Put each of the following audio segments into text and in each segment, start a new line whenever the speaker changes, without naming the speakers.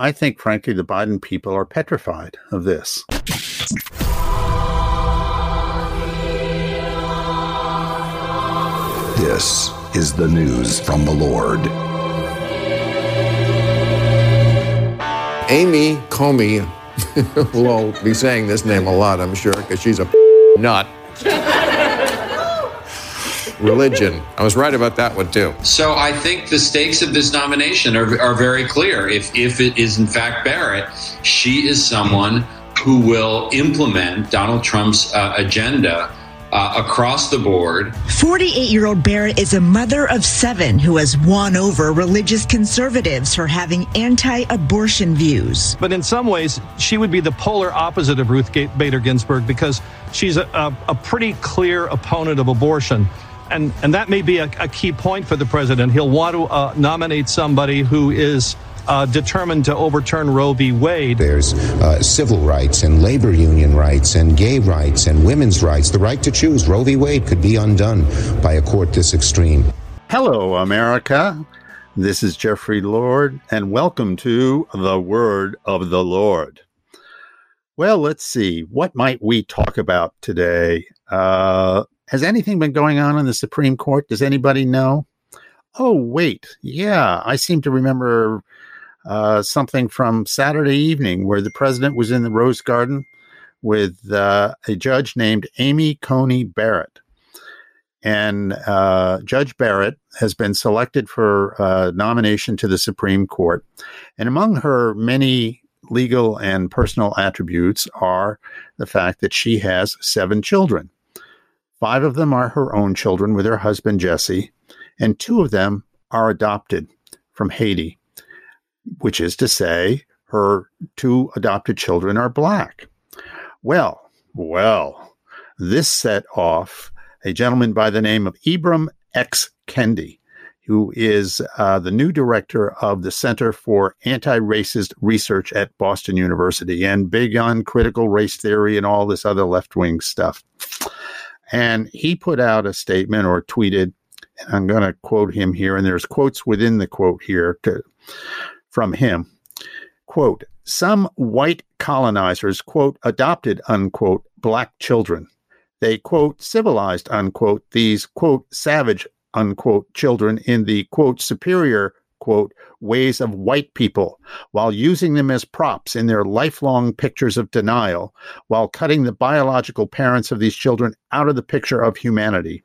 I think, frankly, the Biden people are petrified of this.
This is the news from the Lord.
Amy Coney will be saying this name a lot, I'm sure, because she's a nut. Religion. I was right about that one, too.
So I think the stakes of this nomination are, are very clear. If, if it is in fact Barrett, she is someone who will implement Donald Trump's uh, agenda uh, across the board.
48 year old Barrett is a mother of seven who has won over religious conservatives for having anti abortion views.
But in some ways, she would be the polar opposite of Ruth Bader Ginsburg because she's a, a, a pretty clear opponent of abortion. And, and that may be a, a key point for the president. He'll want to uh, nominate somebody who is uh, determined to overturn Roe v. Wade.
There's uh, civil rights and labor union rights and gay rights and women's rights. The right to choose. Roe v. Wade could be undone by a court this extreme.
Hello, America. This is Jeffrey Lord, and welcome to the Word of the Lord. Well, let's see. What might we talk about today? Uh, has anything been going on in the Supreme Court? Does anybody know? Oh, wait. Yeah, I seem to remember uh, something from Saturday evening where the president was in the Rose Garden with uh, a judge named Amy Coney Barrett. And uh, Judge Barrett has been selected for uh, nomination to the Supreme Court. And among her many legal and personal attributes are the fact that she has seven children. Five of them are her own children with her husband, Jesse, and two of them are adopted from Haiti which is to say, her two adopted children are black. Well, well, this set off a gentleman by the name of Ibram X. Kendi, who is uh, the new director of the Center for Anti Racist Research at Boston University and big on critical race theory and all this other left wing stuff. And he put out a statement or tweeted, and I'm going to quote him here, and there's quotes within the quote here to, from him. Quote, some white colonizers, quote, adopted, unquote, black children. They, quote, civilized, unquote, these, quote, savage, unquote, children in the, quote, superior, quote, ways of white people while using them as props in their lifelong pictures of denial, while cutting the biological parents of these children out of the picture of humanity,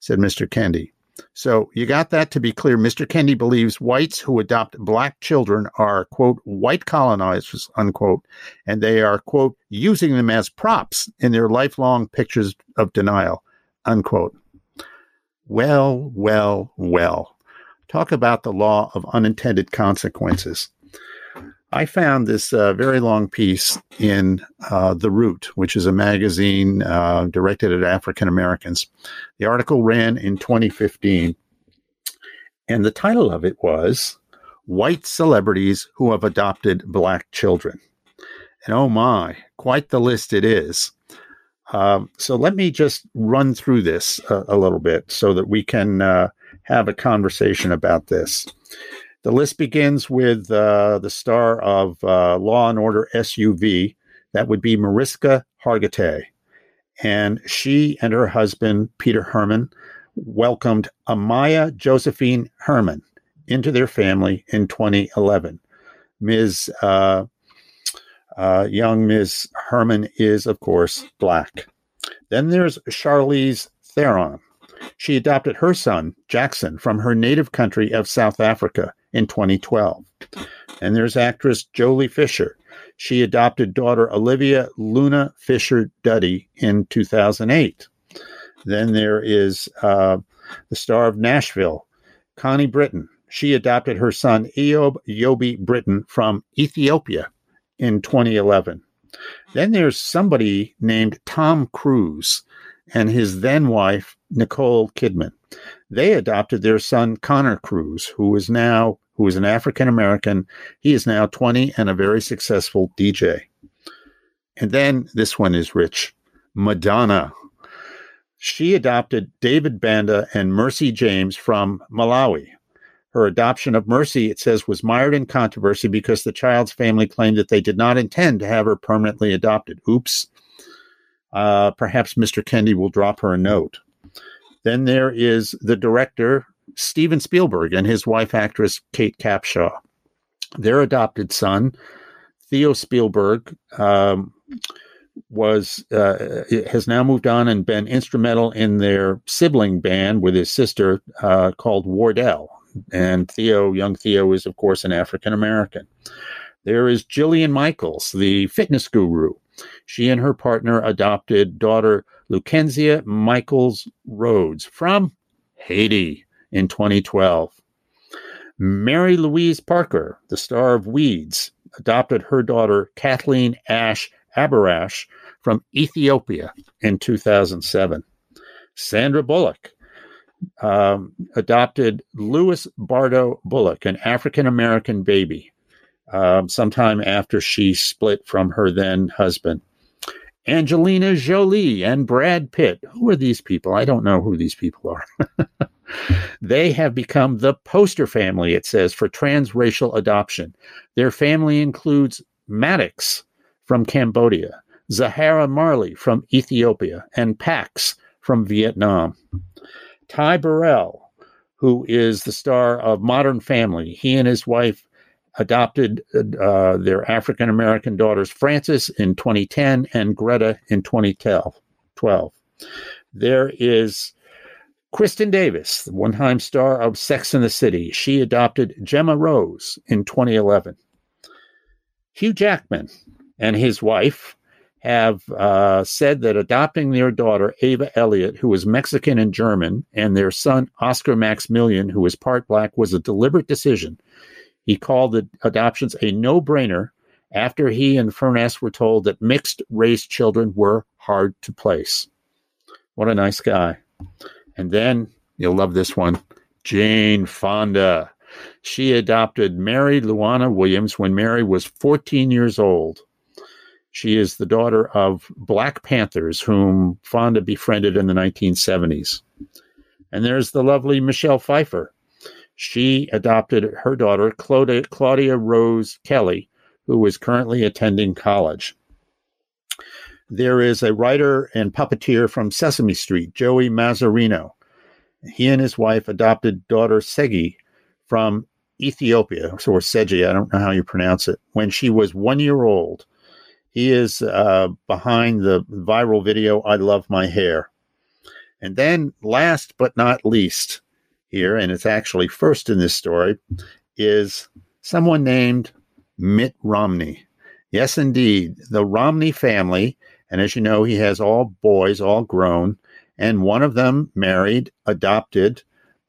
said Mr. Kendi. So you got that to be clear. Mr. Kendi believes whites who adopt black children are, quote, white colonizers, unquote, and they are, quote, using them as props in their lifelong pictures of denial, unquote. Well, well, well. Talk about the law of unintended consequences. I found this uh, very long piece in uh, The Root, which is a magazine uh, directed at African Americans. The article ran in 2015, and the title of it was White Celebrities Who Have Adopted Black Children. And oh my, quite the list it is. Um, so let me just run through this a, a little bit so that we can uh, have a conversation about this. The list begins with uh, the star of uh, Law and Order SUV. That would be Mariska Hargitay. And she and her husband, Peter Hermann, welcomed Amaya Josephine Hermann into their family in 2011. Ms. Uh, uh, young Ms. Hermann is, of course, black. Then there's Charlize Theron. She adopted her son, Jackson, from her native country of South Africa in 2012. And there's actress Joely Fisher. She adopted daughter Olivia Luna Fisher Duddy in 2008. Then there is uh, the star of Nashville, Connie Britton. She adopted her son Eyob Yobi Britton from Ethiopia in 2011. Then there's somebody named Tom Cruise and his then wife, Nicole Kidman. They adopted their son, Connor Cruise, who is now who is an African American. He is now 20 and a very successful DJ. And then this one is rich Madonna. She adopted David Banda and Mercy James from Malawi. Her adoption of Mercy, it says, was mired in controversy because the child's family claimed that they did not intend to have her permanently adopted. Oops. Uh, perhaps Mr. Kendi will drop her a note. Then there is the director, Steven Spielberg, and his wife, actress Kate Capshaw. Their adopted son, Theo Spielberg, um, was uh, has now moved on and been instrumental in their sibling band with his sister uh, called Wardell. And Theo, young Theo, is of course an African American. There is Jillian Michaels, the fitness guru. She and her partner adopted daughter Lukensia Michaels Rhoades from Haiti in 2012. Mary Louise Parker, the star of Weeds, adopted her daughter Kathleen Ash Aberash from Ethiopia in 2007. Sandra Bullock um, adopted Louis Bardo Bullock, an African American baby, um, sometime after she split from her then husband. Angelina Jolie and Brad Pitt. Who are these people? I don't know who these people are. they have become the poster family, it says, for transracial adoption. Their family includes Maddox from Cambodia, Zahara Marley from Ethiopia, and Pax from Vietnam. Ty Burrell, who is the star of Modern Family, he and his wife adopted uh, their African American daughters, Frances in 2010 and Greta in 2012. There is Kristin Davis, the one time star of Sex and the City. She adopted Gemma Rose in 2011. Hugh Jackman and his wife have uh, said that adopting their daughter, Ava Elliott, who is Mexican and German, and their son, Oscar Maximilian, who is part black, was a deliberate decision he called the adoptions a no brainer after he and Furness were told that mixed race children were hard to place. What a nice guy. And then you'll love this one Jane Fonda. She adopted Mary Luana Williams when Mary was 14 years old. She is the daughter of Black Panthers, whom Fonda befriended in the 1970s. And there's the lovely Michelle Pfeiffer, she adopted her daughter, Claudia, Claudia Rose Kelly, who is currently attending college. There is a writer and puppeteer from Sesame Street, Joey Mazzarino. He and his wife adopted daughter Segi from Ethiopia, or Seji, I don't know how you pronounce it, when she was one year old. He is uh, behind the viral video, I Love My Hair. And then, last but not least, here, and it's actually first in this story, is someone named Mitt Romney. Yes, indeed, the Romney family, and as you know, he has all boys, all grown, and one of them married, adopted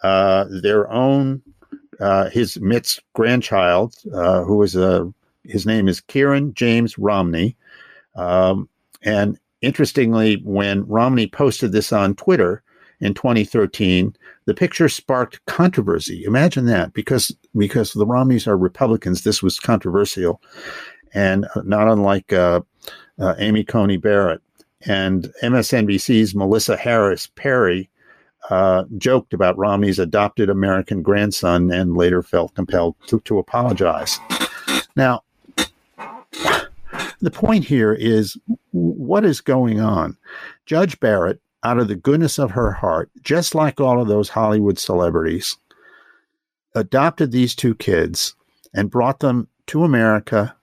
uh, their own, uh, his Mitt's grandchild, uh, who is a, his name is Kieran James Romney. Um, and interestingly, when Romney posted this on Twitter in 2013, the picture sparked controversy. Imagine that, because because the Romneys are Republicans, this was controversial, and uh, not unlike uh, uh, Amy Coney Barrett and MSNBC's Melissa Harris Perry uh, joked about Romney's adopted American grandson and later felt compelled to, to apologize. Now, the point here is what is going on? Judge Barrett out of the goodness of her heart, just like all of those Hollywood celebrities, adopted these two kids and brought them to America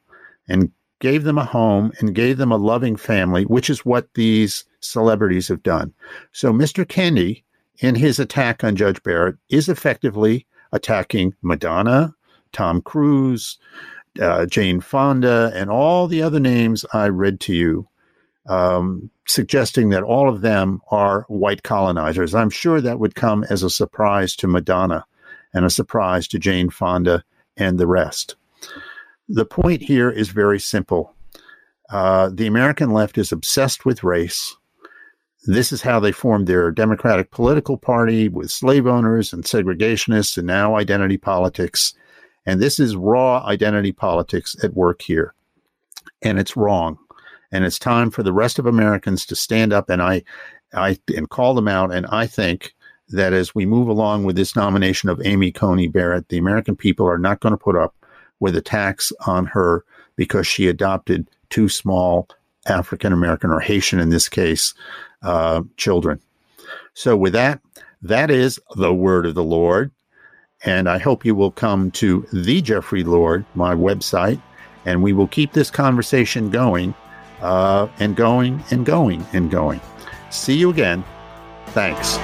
and gave them a home and gave them a loving family, which is what these celebrities have done. So Mr. Kendi, in his attack on Judge Barrett, is effectively attacking Madonna, Tom Cruise, uh, Jane Fonda, and all the other names I read to you um, suggesting that all of them are white colonizers. I'm sure that would come as a surprise to Madonna and a surprise to Jane Fonda and the rest. The point here is very simple. Uh, the American left is obsessed with race. This is how they formed their Democratic political party with slave owners and segregationists and now identity politics. And this is raw identity politics at work here. And it's wrong and it's time for the rest of Americans to stand up and I, I and call them out. And I think that as we move along with this nomination of Amy Coney Barrett, the American people are not going to put up with attacks on her because she adopted two small African American or Haitian in this case uh, children. So, with that, that is the word of the Lord. And I hope you will come to the Jeffrey Lord, my website, and we will keep this conversation going uh, and going and going and going. See you again. Thanks.